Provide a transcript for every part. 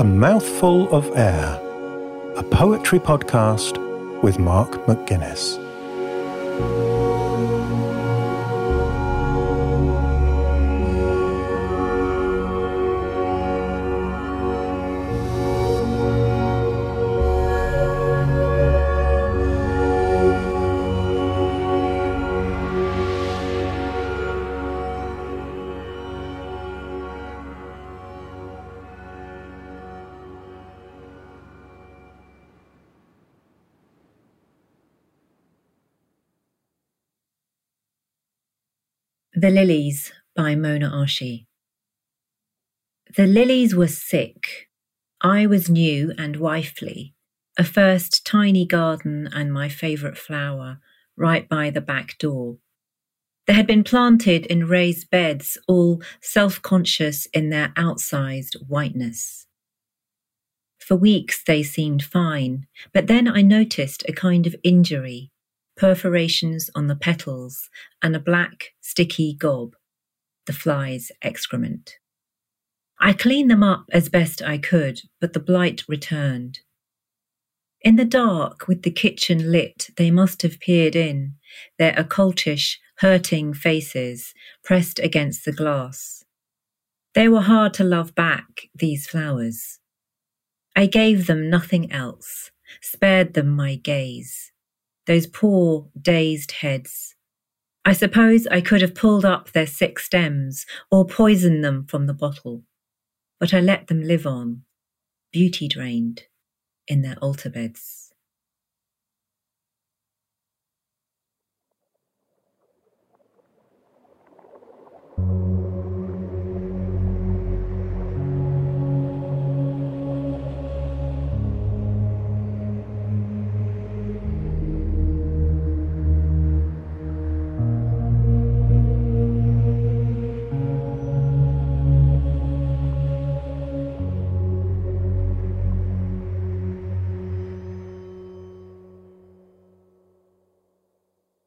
A Mouthful of Air, a poetry podcast with Mark McGuinness. The Lilies by Mona Arshi. The lilies were sick. I was new and wifely, a first tiny garden and my favourite flower, right by the back door. They had been planted in raised beds, all self conscious in their outsized whiteness. For weeks they seemed fine, but then I noticed a kind of injury perforations on the petals, and a black, sticky gob, the fly's excrement. I cleaned them up as best I could, but the blight returned. In the dark, with the kitchen lit, they must have peered in, their occultish, hurting faces pressed against the glass. They were hard to love back, these flowers. I gave them nothing else, spared them my gaze those poor, dazed heads. I suppose I could have pulled up their sick stems or poisoned them from the bottle, but I let them live on, beauty drained, in their altar beds.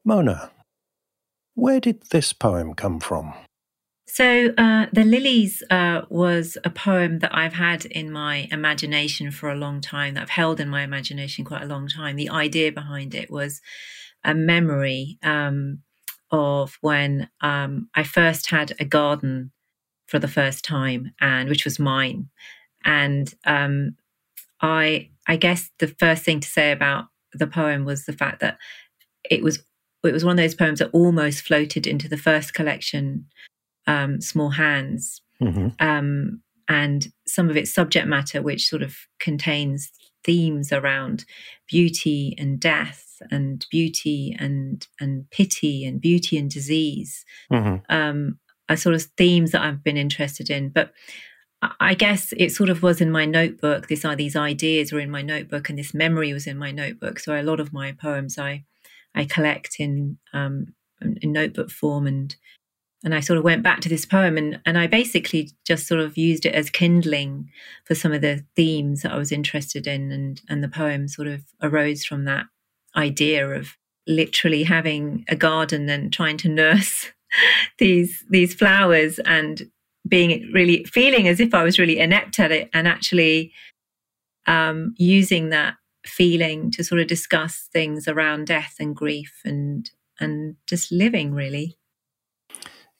Mona, where did this poem come from? So, uh, The Lilies uh, was a poem that I've had in my imagination for a long time, that I've held in my imagination quite a long time. The idea behind it was a memory um, of when um, I first had a garden for the first time, and which was mine. And um, I, I guess the first thing to say about the poem was the fact that it was it was one of those poems that almost floated into the first collection, um, Small Hands. Mm-hmm. Um, and some of its subject matter, which sort of contains themes around beauty and death and beauty and and pity and beauty and disease mm-hmm. um, are sort of themes that I've been interested in. But I guess it sort of was in my notebook. This are these ideas were in my notebook, and this memory was in my notebook. So a lot of my poems I I collect in um, in notebook form and and I sort of went back to this poem and and I basically just sort of used it as kindling for some of the themes that I was interested in and and the poem sort of arose from that idea of literally having a garden and trying to nurse these these flowers and being really feeling as if I was really inept at it and actually um, using that feeling to sort of discuss things around death and grief and and just living really.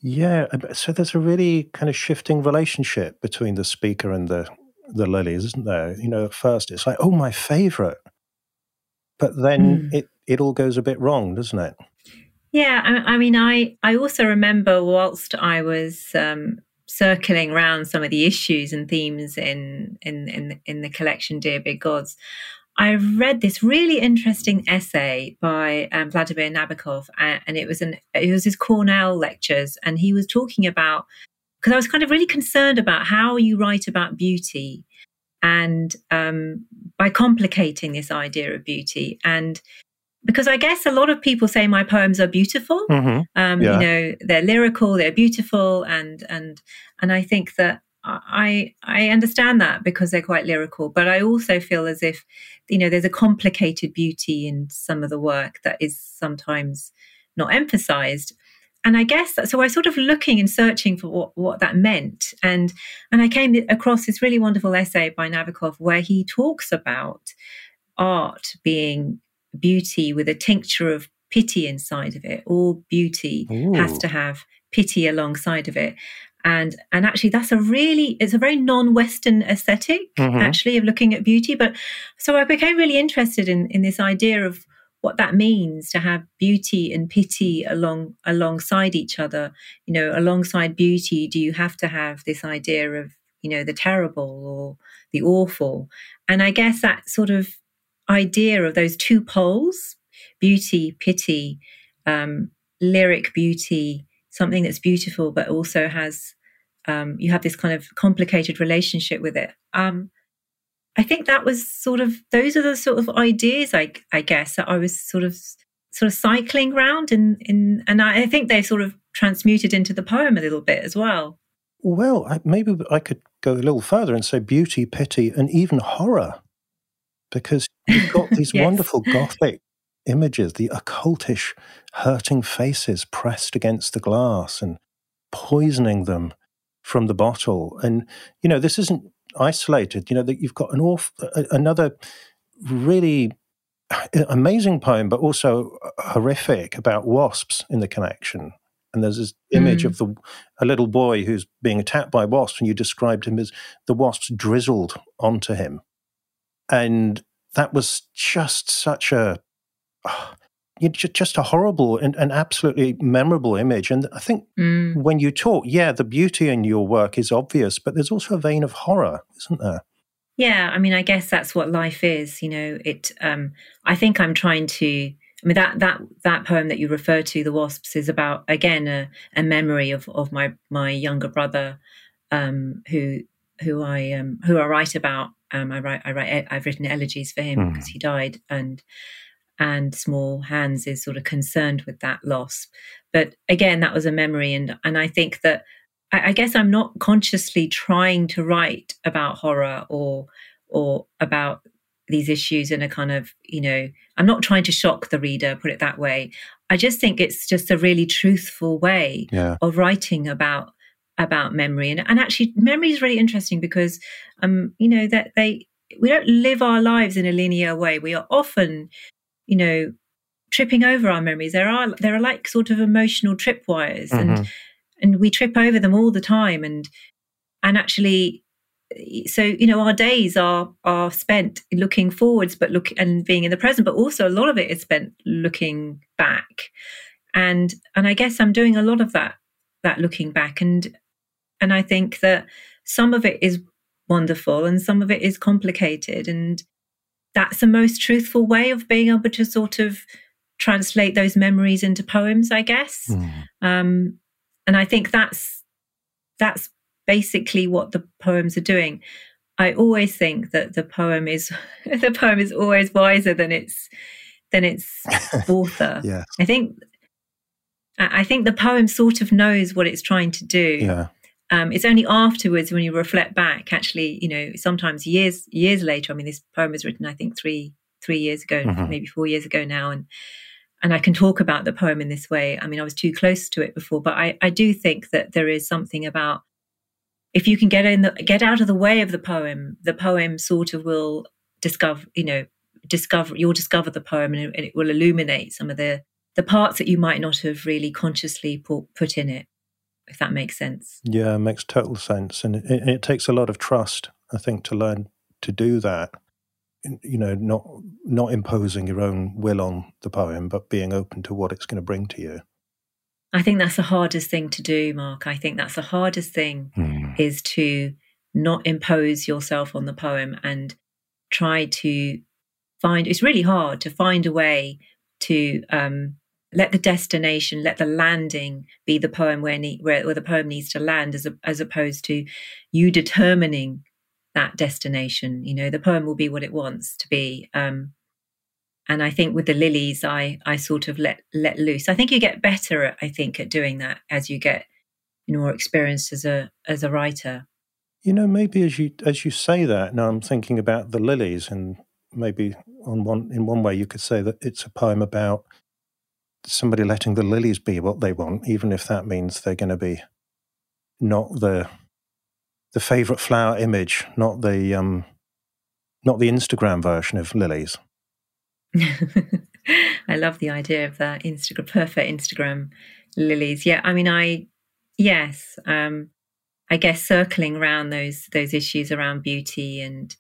Yeah so there's a really kind of shifting relationship between the speaker and the the lilies isn't there? You know at first it's like oh my favorite. But then mm. it it all goes a bit wrong doesn't it? Yeah I, I mean i i also remember whilst i was um circling around some of the issues and themes in in in, in the collection dear big gods I read this really interesting essay by um, Vladimir Nabokov, and it was an it was his Cornell lectures, and he was talking about because I was kind of really concerned about how you write about beauty, and um, by complicating this idea of beauty, and because I guess a lot of people say my poems are beautiful, mm-hmm. um, yeah. you know, they're lyrical, they're beautiful, and and and I think that I I understand that because they're quite lyrical, but I also feel as if you know there's a complicated beauty in some of the work that is sometimes not emphasized. and I guess that, so I was sort of looking and searching for what, what that meant. And, and I came across this really wonderful essay by Nabokov where he talks about art being beauty with a tincture of pity inside of it. All beauty Ooh. has to have pity alongside of it. And, and actually that's a really, it's a very non-Western esthetic mm-hmm. actually of looking at beauty. But so I became really interested in, in this idea of what that means to have beauty and pity along alongside each other you know alongside beauty do you have to have this idea of you know the terrible or the awful and i guess that sort of idea of those two poles beauty pity um, lyric beauty something that's beautiful but also has um, you have this kind of complicated relationship with it um, I think that was sort of those are the sort of ideas I I guess that I was sort of sort of cycling around in in and I, I think they've sort of transmuted into the poem a little bit as well. Well, I, maybe I could go a little further and say beauty, pity, and even horror, because you've got these yes. wonderful gothic images, the occultish, hurting faces pressed against the glass and poisoning them from the bottle. And you know, this isn't isolated. You know that you've got an awful, another really amazing poem, but also horrific about wasps in the connection. And there's this image mm. of the a little boy who's being attacked by wasps, and you described him as the wasps drizzled onto him, and that was just such a just a horrible and, and, absolutely memorable image. And I think mm. when you talk, yeah, the beauty in your work is obvious, but there's also a vein of horror, isn't there? Yeah, I mean, I guess that's what life is. You know, it. Um, I think I'm trying to. I mean, that that that poem that you refer to, the wasps, is about again a, a memory of of my my younger brother, um, who who I um, who I write about. Um, I write I write I've written elegies for him because mm. he died, and and Small Hands is sort of concerned with that loss. But again, that was a memory, and and I think that I, I guess I'm not consciously trying to write about horror or or about these issues in a kind of you know i'm not trying to shock the reader put it that way i just think it's just a really truthful way yeah. of writing about about memory and, and actually memory is really interesting because um you know that they we don't live our lives in a linear way we are often you know, tripping over our memories. There are there are like sort of emotional tripwires, mm-hmm. and and we trip over them all the time. And and actually, so you know, our days are are spent looking forwards, but look and being in the present. But also, a lot of it is spent looking back. And and I guess I'm doing a lot of that that looking back, and and I think that some of it is wonderful and some of it is complicated and that's the most truthful way of being able to sort of translate those memories into poems, I guess. Mm. Um, and I think that's that's basically what the poems are doing. I always think that the poem is the poem is always wiser than its than its author. yeah. I think I think the poem sort of knows what it's trying to do. Yeah. Um, it's only afterwards when you reflect back, actually, you know, sometimes years years later. I mean, this poem was written, I think, three three years ago, mm-hmm. maybe four years ago now, and and I can talk about the poem in this way. I mean, I was too close to it before, but I, I do think that there is something about if you can get in the get out of the way of the poem, the poem sort of will discover, you know, discover you'll discover the poem and it, and it will illuminate some of the the parts that you might not have really consciously put, put in it if that makes sense. Yeah, it makes total sense. And it, it, takes a lot of trust, I think, to learn to do that. You know, not not imposing your own will on the poem, but being open to what it's going to bring to you. I think that's the hardest thing to do, Mark. I think that's the hardest thing mm. is to not impose yourself on the poem and try to find. It's really hard to find a way to um, let the destination, let the landing be the poem where, ne- where, where the poem needs to land, as a, as opposed to you determining that destination. You know, the poem will be what it wants to be. Um, and I think with the lilies, I I sort of let let loose. I think you get better, at, I think, at doing that as you get more experienced as a as a writer. You know, maybe as you as you say that, now I'm thinking about the lilies, and maybe on one in one way you could say that it's a poem about somebody letting the lilies be what they want, even if that means they're going to be not the the favorite flower image, not the um, not the Instagram version of lilies. I love the idea of that Instagram perfect Instagram lilies. Yeah, I mean, I yes, um, I guess circling around those those issues around beauty and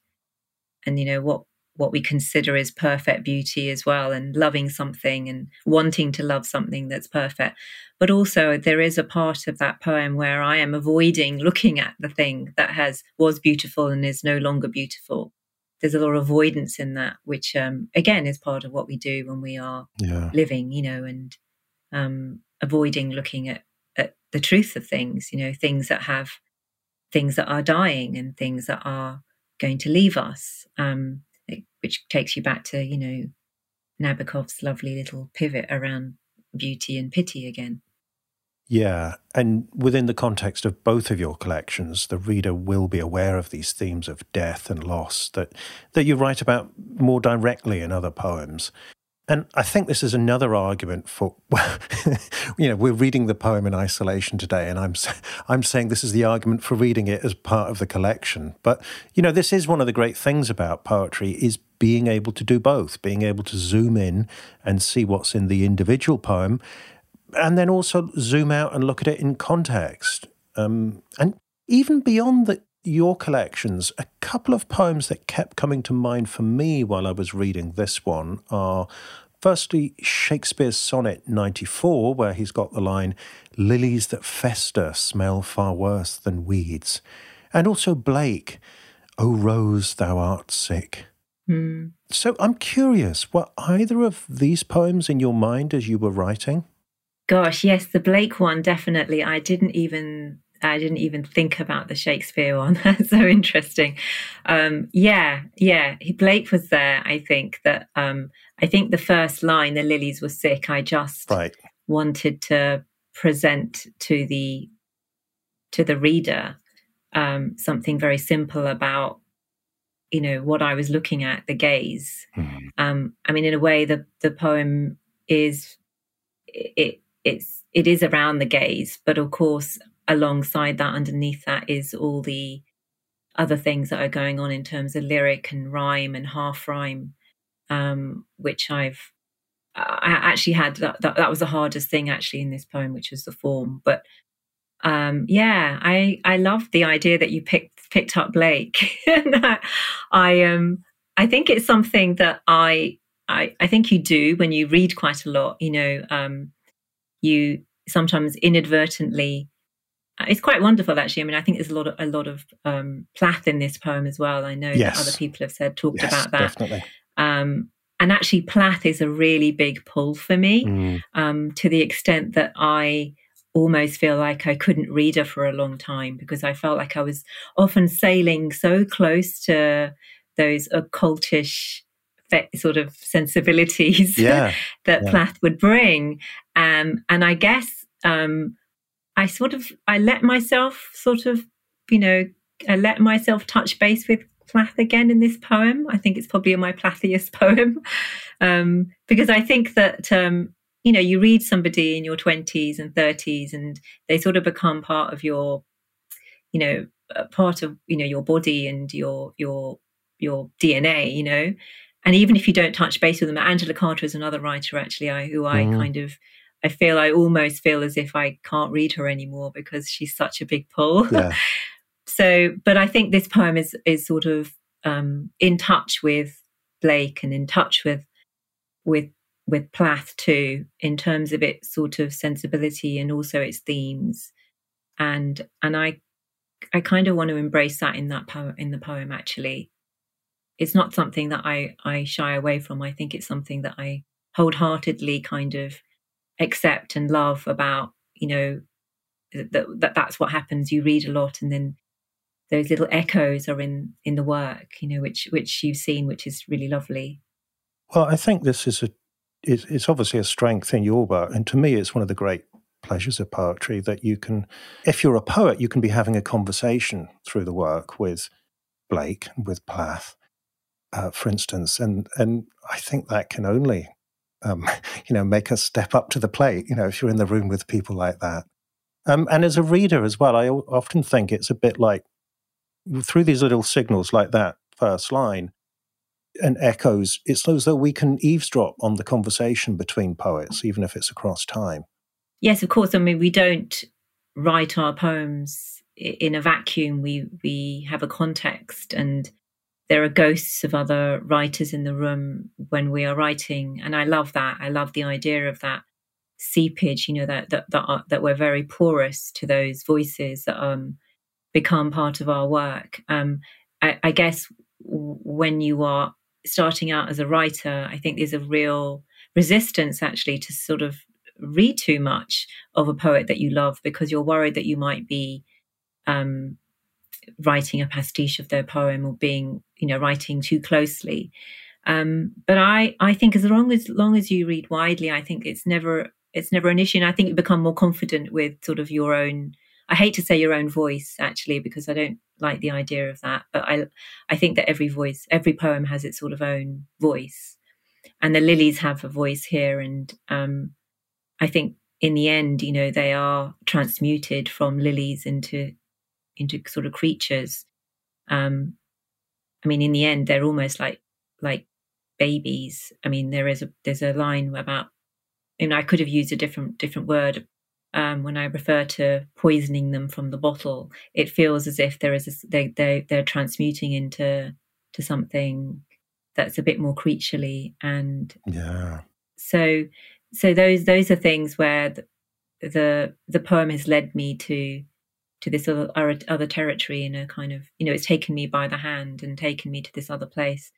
and you know what what we consider as perfect beauty as well and loving something and wanting to love something that's perfect. But also there is a part of that poem where i am avoiding looking at the thing that has was beautiful and is no longer beautiful. There's a lot of avoidance in that which um, again is part of what we do when we are yeah. living you know and um, avoiding looking at, at the truth of things you know things that have things that are dying and things that are going to leave us. Um, which takes you back to, you know, Nabokov's lovely little pivot around beauty and pity again. Yeah, and within the context of both of your collections, the reader will be aware of these themes of death and loss that that you write about more directly in other poems. And I think this is another argument for, you know, we're reading the poem in isolation today, and I'm, I'm saying this is the argument for reading it as part of the collection. But, you know, this is one of the great things about poetry is being able to do both, being able to zoom in and see what's in the individual poem, and then also zoom out and look at it in context. Um, and even beyond the, your collections, a couple of poems that kept coming to mind for me while I was reading this one are firstly Shakespeare's sonnet 94, where he's got the line, Lilies that fester smell far worse than weeds. And also Blake, O rose, thou art sick. Mm. So I'm curious, were either of these poems in your mind as you were writing? Gosh, yes, the Blake one definitely. I didn't even I didn't even think about the Shakespeare one. That's so interesting. Um, yeah, yeah. Blake was there. I think that. Um, I think the first line, "The lilies were sick." I just right. wanted to present to the to the reader um, something very simple about you know what I was looking at, the gaze. Mm-hmm. Um, I mean, in a way, the the poem is it it's it is around the gaze, but of course, alongside that, underneath that, is all the other things that are going on in terms of lyric and rhyme and half rhyme, um, which I've I actually had that, that, that was the hardest thing actually in this poem, which was the form. But um, yeah, I I love the idea that you picked picked up Blake. I um I think it's something that I I I think you do when you read quite a lot. You know, um, you sometimes inadvertently it's quite wonderful actually i mean i think there's a lot of a lot of um, plath in this poem as well i know yes. that other people have said talked yes, about that definitely. Um, and actually plath is a really big pull for me mm. um, to the extent that i almost feel like i couldn't read her for a long time because i felt like i was often sailing so close to those occultish sort of sensibilities yeah, that yeah. plath would bring um, and i guess um, I sort of I let myself sort of you know I let myself touch base with Plath again in this poem. I think it's probably in my Plathiest poem um, because I think that um, you know you read somebody in your twenties and thirties and they sort of become part of your you know part of you know your body and your your your DNA. You know. And even if you don't touch base with them, Angela Carter is another writer actually, I, who I mm. kind of I feel I almost feel as if I can't read her anymore because she's such a big pull. Yeah. so, but I think this poem is is sort of um, in touch with Blake and in touch with with with Plath too, in terms of its sort of sensibility and also its themes, and and I I kind of want to embrace that in that poem in the poem. Actually, it's not something that I I shy away from. I think it's something that I wholeheartedly kind of accept and love about you know that, that that's what happens. You read a lot and then those little echoes are in in the work you know which which you've seen which is really lovely. Well i think this is a it's, it's obviously a strength in your work. And to me it's one of the great pleasures of poetry that you can if you're a poet you can be having a conversation through the work with blake with plath uh, for instance. And and i think that can only um, you know, make us step up to the plate. You know, if you're in the room with people like that. Um, and as a reader as well, I often think it's a bit like through these little signals like that first line and echoes, it's as though we can eavesdrop on the conversation between poets, even if it's across time. Yes, of course. I mean, we don't write our poems in a vacuum. We we have a context, and there are ghosts of other writers in the room when we are writing, and I love that. I love the idea of that seepage. You know that that that, are, that we're very porous to those voices that um become part of our work. Um, I, I guess when you are starting out as a writer, I think there's a real resistance actually to sort of read too much of a poet that you love because you're worried that you might be um, writing a pastiche of their poem or being, you know, writing too closely. Um, but I, I think as long as long as you read widely, I think it's never it's never an issue. And I think you become more confident with sort of your own I hate to say your own voice actually because I don't like the idea of that, but I I think that every voice, every poem has its sort of own voice, and the lilies have a voice here, and um, I think in the end, you know, they are transmuted from lilies into into sort of creatures. Um, I mean, in the end, they're almost like like babies. I mean, there is a there's a line about. I mean, I could have used a different different word um, when I refer to poisoning them from the bottle, it feels as if there is a, they they they're transmuting into to something that's a bit more creaturely and yeah. So so those those are things where the the, the poem has led me to to this other other territory in a kind of you know it's taken me by the hand and taken me to this other place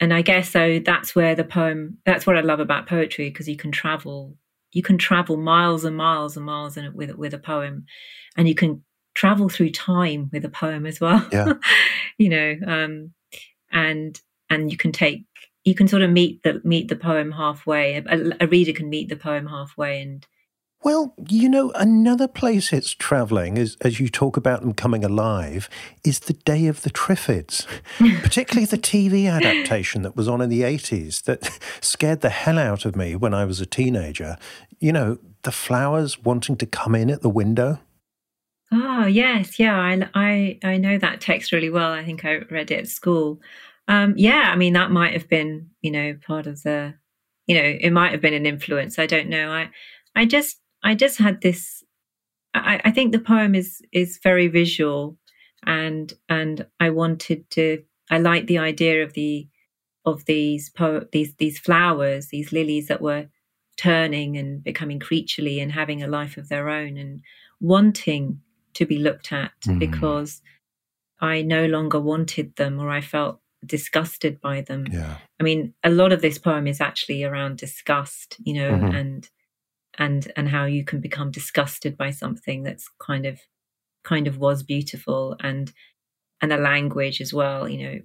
and i guess so that's where the poem that's what i love about poetry because you can travel you can travel miles and miles and miles in, with with a poem, and you can travel through time with a poem as well. Yeah. you know, um, and and you can take you can sort of meet the meet the poem halfway. A, a reader can meet the poem halfway and well, you know, another place it's travelling, is, as you talk about them coming alive, is the Day of the Triffids, particularly the TV adaptation that was on in the 80s that scared the hell out of me when I was a teenager. You know, the flowers wanting to come in at the window. Oh, yes. Yeah, I, I, I know that text really well. I think I read it at school. Um, yeah, I mean, that might have been, you know, part of the, you know, it might have been an influence. I don't know. I, I just I just had this. I, I think the poem is is very visual, and and I wanted to. I like the idea of the of these po- these these flowers, these lilies that were turning and becoming creaturely and having a life of their own and wanting to be looked at mm. because I no longer wanted them or I felt disgusted by them. Yeah. I mean, a lot of this poem is actually around disgust, you know, mm-hmm. and and and how you can become disgusted by something that's kind of kind of was beautiful and and the language as well you know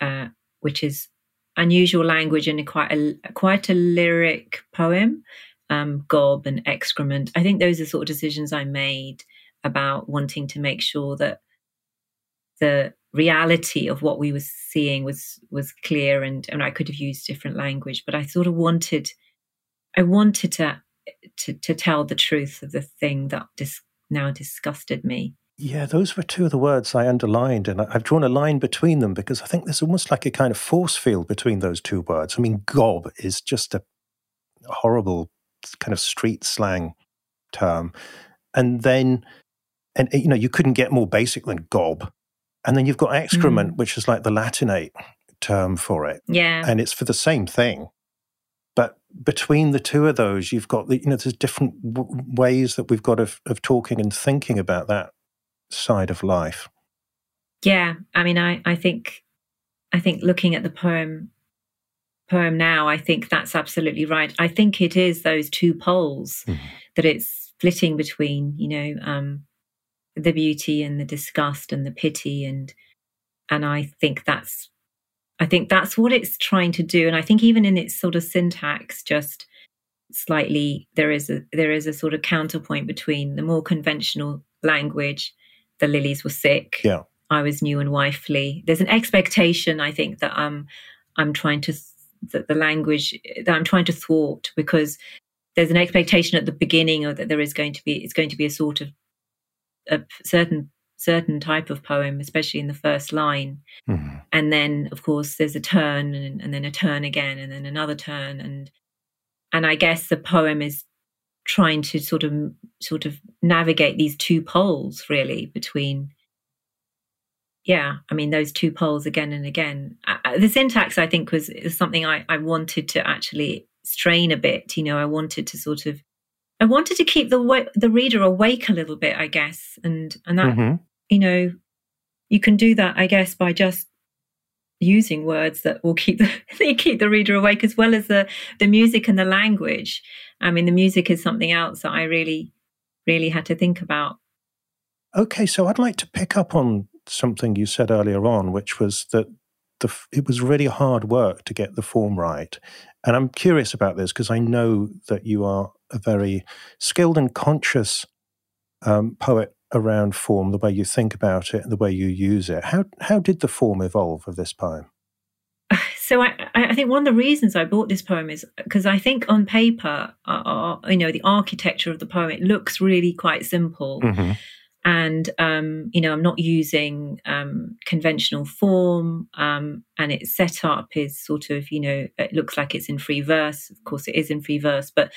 uh, which is unusual language and quite a quite a lyric poem um, gob and excrement. I think those are sort of decisions i made about wanting to make sure that the reality of what we were seeing was was clear and and i could have used different language but i sort of wanted i wanted to to, to tell the truth of the thing that dis- now disgusted me. Yeah, those were two of the words I underlined, and I've drawn a line between them because I think there's almost like a kind of force field between those two words. I mean, gob is just a horrible kind of street slang term. And then, and you know, you couldn't get more basic than gob. And then you've got excrement, mm. which is like the Latinate term for it. Yeah. And it's for the same thing between the two of those, you've got the, you know, there's different w- ways that we've got of, of talking and thinking about that side of life. Yeah, I mean, I, I think, I think looking at the poem, poem now, I think that's absolutely right. I think it is those two poles mm. that it's flitting between, you know, um, the beauty and the disgust and the pity and, and I think that's I think that's what it's trying to do. And I think even in its sort of syntax, just slightly there is a there is a sort of counterpoint between the more conventional language, the lilies were sick. Yeah. I was new and wifely. There's an expectation, I think, that um I'm trying to the, the language that I'm trying to thwart because there's an expectation at the beginning or that there is going to be it's going to be a sort of a certain certain type of poem, especially in the first line. Mm-hmm. And then, of course, there's a turn and, and, then a turn again and then another turn. And, and I guess the poem is trying to sort of, sort of navigate these two poles really between, yeah, I mean, those two poles again and again. Uh, the syntax, I think, was, was something I, I wanted to actually strain a bit. You know, I wanted to sort of I wanted to keep the the reader awake a little bit, I guess, and and that mm-hmm. You know you can do that, I guess, by just using words that will keep the keep the reader awake, as well as the the music and the language. I mean, the music is something else that I really really had to think about. Okay, so I'd like to pick up on something you said earlier on, which was that the, it was really hard work to get the form right. And I'm curious about this because I know that you are a very skilled and conscious um, poet around form, the way you think about it and the way you use it. How how did the form evolve of this poem? So I, I think one of the reasons I bought this poem is because I think on paper, uh, uh, you know, the architecture of the poem it looks really quite simple. Mm-hmm and um, you know i'm not using um, conventional form um, and its setup is sort of you know it looks like it's in free verse of course it is in free verse but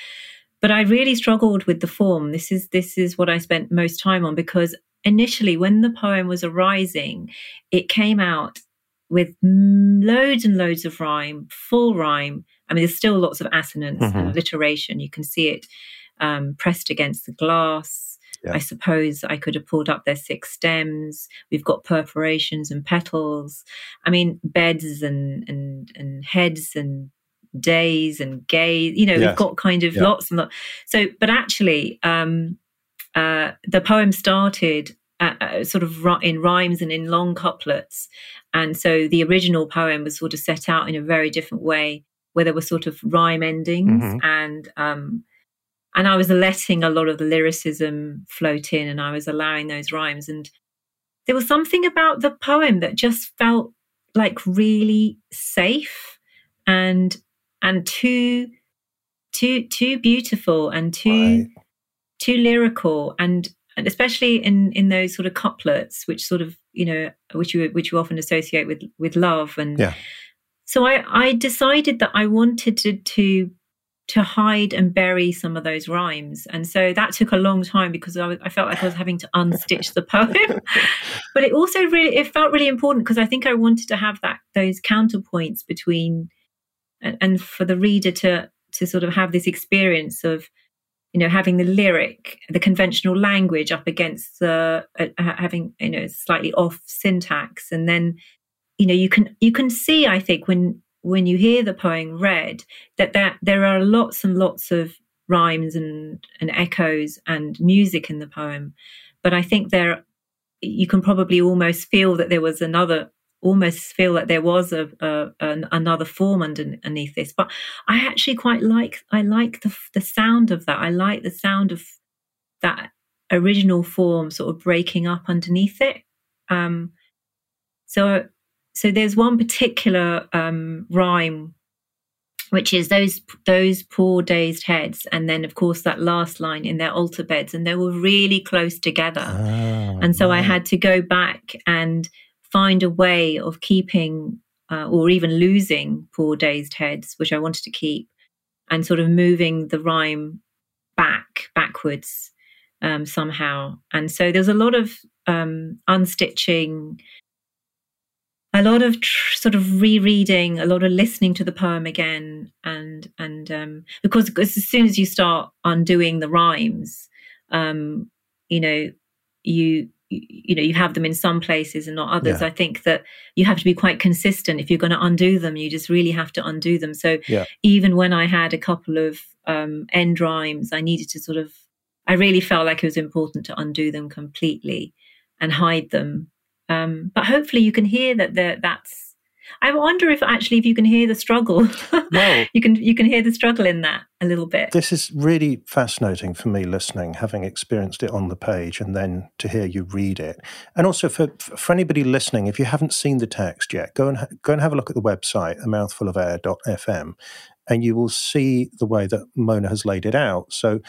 but i really struggled with the form this is this is what i spent most time on because initially when the poem was arising it came out with loads and loads of rhyme full rhyme i mean there's still lots of assonance mm-hmm. and alliteration you can see it um, pressed against the glass yeah. I suppose I could have pulled up their six stems. We've got perforations and petals. I mean, beds and and and heads and days and gays. You know, yes. we've got kind of yeah. lots and lots. So, but actually, um, uh, the poem started uh, sort of in rhymes and in long couplets, and so the original poem was sort of set out in a very different way, where there were sort of rhyme endings mm-hmm. and um, and I was letting a lot of the lyricism float in and I was allowing those rhymes. And there was something about the poem that just felt like really safe and and too too too beautiful and too right. too lyrical and and especially in in those sort of couplets which sort of you know which you which you often associate with with love and yeah. so i i decided that i wanted to to to hide and bury some of those rhymes. And so that took a long time because I, was, I felt like I was having to unstitch the poem. but it also really, it felt really important because I think I wanted to have that, those counterpoints between, and, and for the reader to, to sort of have this experience of, you know, having the lyric, the conventional language up against the, uh, having, you know, slightly off syntax. And then, you know, you can, you can see, I think when, when you hear the poem read that there, there are lots and lots of rhymes and, and echoes and music in the poem but i think there you can probably almost feel that there was another almost feel that there was a, a an, another form underneath this but i actually quite like i like the the sound of that. I like the sound of that original form sort of breaking up underneath it. Um so so there's one particular um, rhyme which is those those poor dazed heads and then of course that last line in their altar beds and they were really close together. Oh, and so i had to go back and find a way of keeping uh, or even losing poor dazed heads which i wanted to keep and sort of moving the rhyme back backwards um, somehow. And so there's a lot of um, unstitching a lot of tr- sort of rereading, a lot of listening to the poem again, and and um, because, as soon as you start undoing the rhymes, um, you know, you you know you have them in some places and not others. Yeah. I think that you have to be quite consistent. If you're going to undo them, you just really have to undo them. So yeah. even when I had a couple of um, end rhymes, I needed to sort of, I really felt like it was important to undo them completely and hide them um, but hopefully you can hear that the, that's I wonder if actually if you can hear the struggle. Well, you can you can hear the struggle in that a little bit. This is really fascinating for me listening, having experienced it on the page and then to hear you read it. And also for for anybody listening, if you haven't seen the text yet, go and go and have a look at the website, a mouthful of air.fm, and you will see the way that Mona has laid it out. So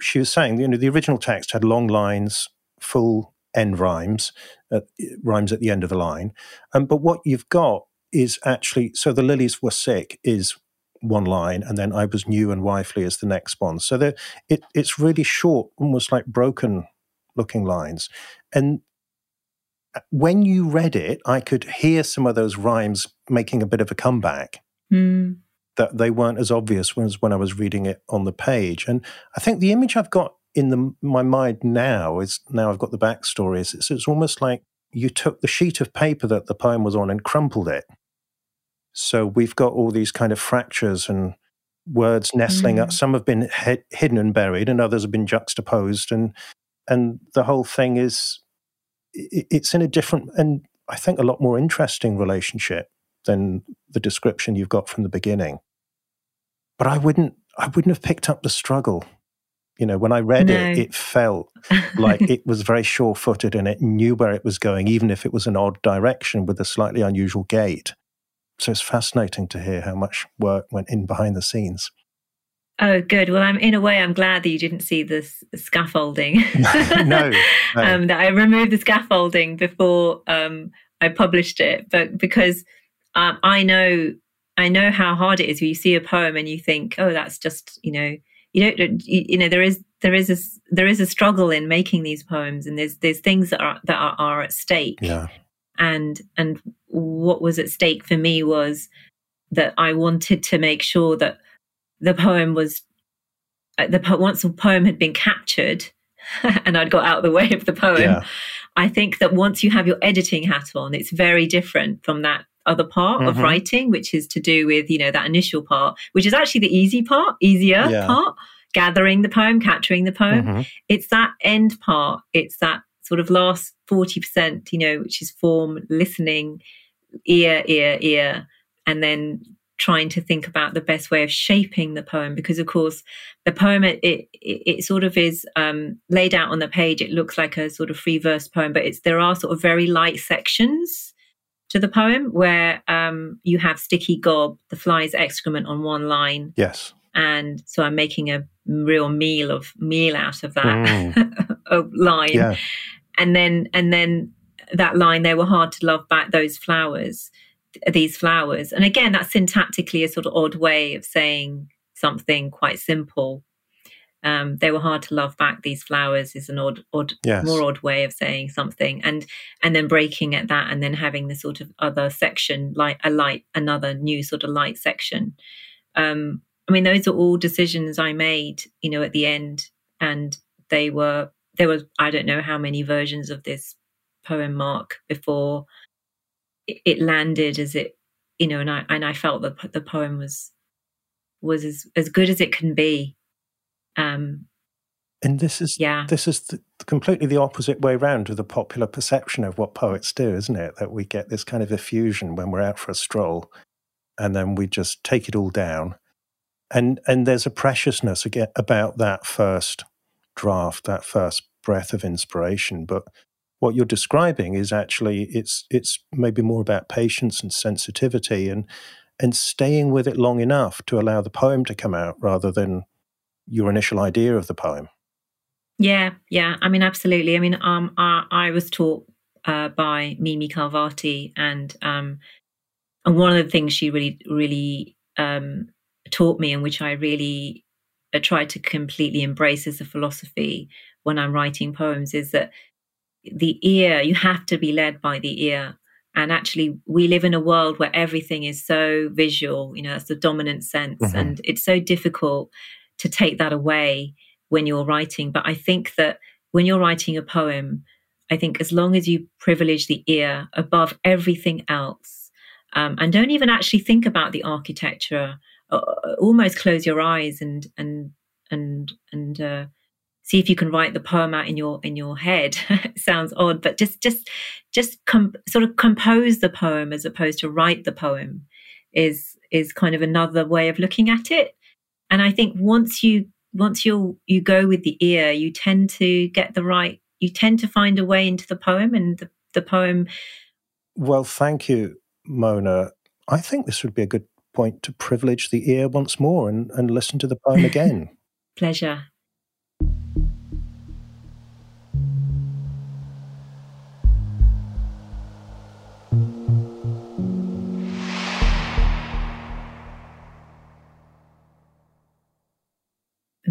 she was saying, you know, the original text had long lines, full end rhymes, uh, rhymes at the end of the line. Um, but what you've got is actually so the lilies were sick is one line, and then I was new and wifely is the next one. So it, it's really short, almost like broken looking lines. And uh, when you read it, I could hear some of those rhymes making a bit of a comeback. Mm. That they weren't as obvious as when I was reading it on the page. And I think the image I've got in the, my mind now is now I've got the backstory. Is it's, it's almost like you took the sheet of paper that the poem was on and crumpled it. So we've got all these kind of fractures and words nestling mm. up. Some have been he- hidden and buried, and others have been juxtaposed, and and the whole thing is it's in a different and I think a lot more interesting relationship than the description you've got from the beginning. But I wouldn't I wouldn't have picked up the struggle you know, when I read no. it, it felt like it was very sure footed and it knew where it was going, even if it was an odd direction with a slightly unusual gait. So it's fascinating to hear how much work went in behind the scenes. Oh, good. Well, I'm in a way, I'm glad that you didn't see the scaffolding. no, no. Um, that I removed the scaffolding before um, I published it, but because um, I know, I know how hard it is when you see a poem and you think, oh, that's just, you know, you know you, know there is there is a there is a struggle in making these poems and there's there's things that are that are, are at stake yeah and and what was at stake for me was that I wanted to make sure that the poem was uh, the once the poem had been captured and I'd got out of the way of the poem. Yeah. I think that once you have your editing hat on, it's very different from that other part mm-hmm. of writing, which is to do with, you know, that initial part, which is actually the easy part, easier yeah. part, gathering the poem, capturing the poem. Mm-hmm. It's that end part. It's that sort of last 40%, you know, which is form, listening, ear, ear, ear, and then trying to think about the best way of shaping the poem because of course the poem it it, it sort of is um, laid out on the page it looks like a sort of free verse poem but it's there are sort of very light sections to the poem where um, you have sticky gob, the fly's excrement on one line. Yes. And so I'm making a real meal of meal out of that mm. line. Yeah. And then and then that line, they were hard to love back those flowers, these flowers. And again, that's syntactically a sort of odd way of saying something quite simple um, they were hard to love back. These flowers is an odd, odd, yes. more odd way of saying something, and and then breaking at that, and then having the sort of other section, like a light, another new sort of light section. Um, I mean, those are all decisions I made, you know, at the end, and they were there was I don't know how many versions of this poem mark before it, it landed as it, you know, and I and I felt that the poem was was as as good as it can be um, and this is yeah. this is the, completely the opposite way round to the popular perception of what poets do, isn't it? That we get this kind of effusion when we're out for a stroll, and then we just take it all down. And and there's a preciousness again about that first draft, that first breath of inspiration. But what you're describing is actually it's it's maybe more about patience and sensitivity and and staying with it long enough to allow the poem to come out rather than your initial idea of the poem. Yeah, yeah. I mean, absolutely. I mean, um, I, I was taught uh, by Mimi Khalvati, and um, and one of the things she really, really um, taught me, and which I really uh, tried to completely embrace as a philosophy when I'm writing poems, is that the ear you have to be led by the ear. And actually, we live in a world where everything is so visual. You know, that's the dominant sense, mm-hmm. and it's so difficult to take that away when you're writing. But I think that when you're writing a poem, I think as long as you privilege the ear above everything else, um, and don't even actually think about the architecture, uh, almost close your eyes and and and and uh, see if you can write the poem out in your in your head. sounds odd, but just just just com- sort of compose the poem as opposed to write the poem is is kind of another way of looking at it. And I think once you once you you go with the ear, you tend to get the right. You tend to find a way into the poem, and the, the poem. Well, thank you, Mona. I think this would be a good point to privilege the ear once more and, and listen to the poem again. Pleasure.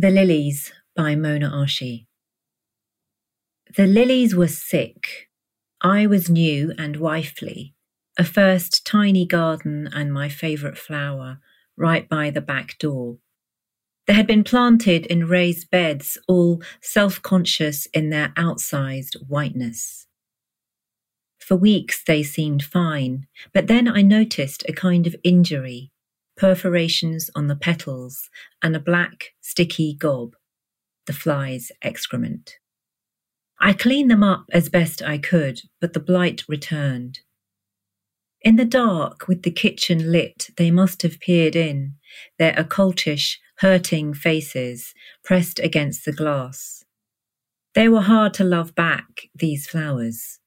The Lilies by Mona Arshi. The lilies were sick. I was new and wifely. A first tiny garden and my favourite flower, right by the back door. They had been planted in raised beds, all self conscious in their outsized whiteness. For weeks they seemed fine, but then I noticed a kind of injury perforations on the petals, and a black, sticky gob, the fly's excrement. I cleaned them up as best I could, but the blight returned. In the dark, with the kitchen lit, they must have peered in, their occultish, hurting faces pressed against the glass. They were hard to love back, these flowers.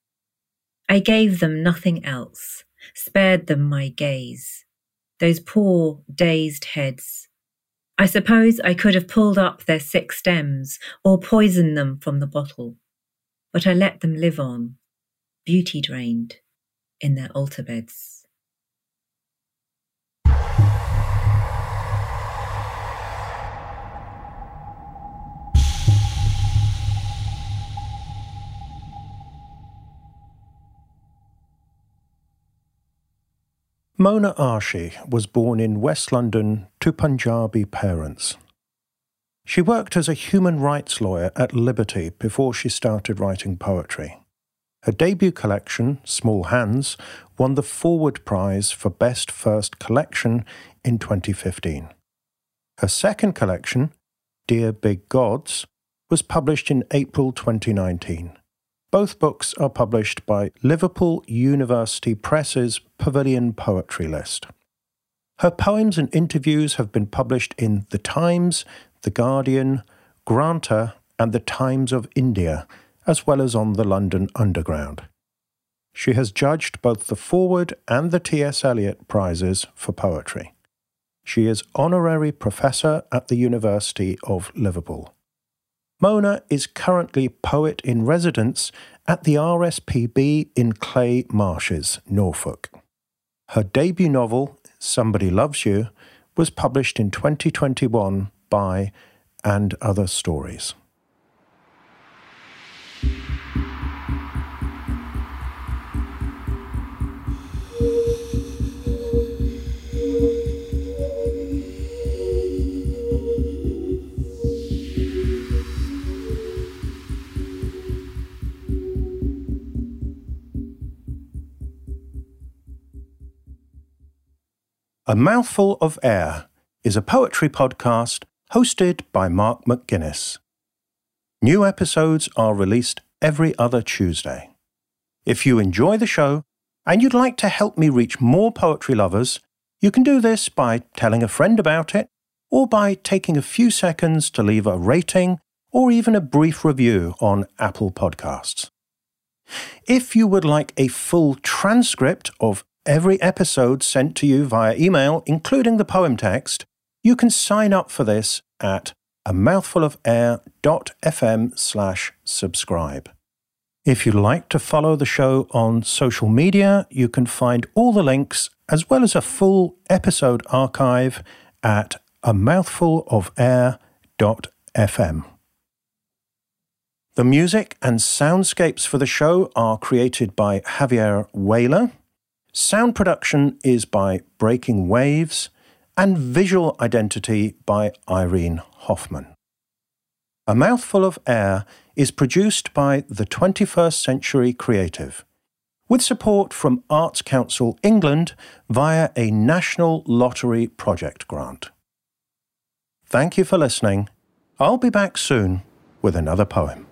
I gave them nothing else, spared them my gaze those poor, dazed heads. I suppose I could have pulled up their sick stems or poisoned them from the bottle, but I let them live on, beauty drained, in their altar beds. Mona Arshi was born in West London to Punjabi parents. She worked as a human rights lawyer at Liberty before she started writing poetry. Her debut collection, Small Hands, won the Forward Prize for Best First Collection in 2015. Her second collection, Dear Big Gods, was published in April 2019. Both books are published by Liverpool University Press's Pavilion Poetry List. Her poems and interviews have been published in The Times, The Guardian, Granta, and The Times of India, as well as on the London Underground. She has judged both the Forward and the T.S. Eliot Prizes for poetry. She is honorary professor at the University of Liverpool. Mona is currently poet in residence at the RSPB in Cley Marshes, Norfolk. Her debut novel, Somebody Loves You, was published in 2021 by And Other Stories. A Mouthful of Air is a poetry podcast hosted by Mark McGuinness. New episodes are released every other Tuesday. If you enjoy the show and you'd like to help me reach more poetry lovers, you can do this by telling a friend about it or by taking a few seconds to leave a rating or even a brief review on Apple Podcasts. If you would like a full transcript of every episode sent to you via email, including the poem text, you can sign up for this at a mouthfulofair.fm slash subscribe. If you'd like to follow the show on social media, you can find all the links as well as a full episode archive at a mouthfulofair.fm. The music and soundscapes for the show are created by Javier Weyler. Sound production is by Breaking Waves, and visual identity by Irene Hoffman. A Mouthful of Air is produced by the 21st Century Creative, with support from Arts Council England via a National Lottery Project grant. Thank you for listening. I'll be back soon with another poem.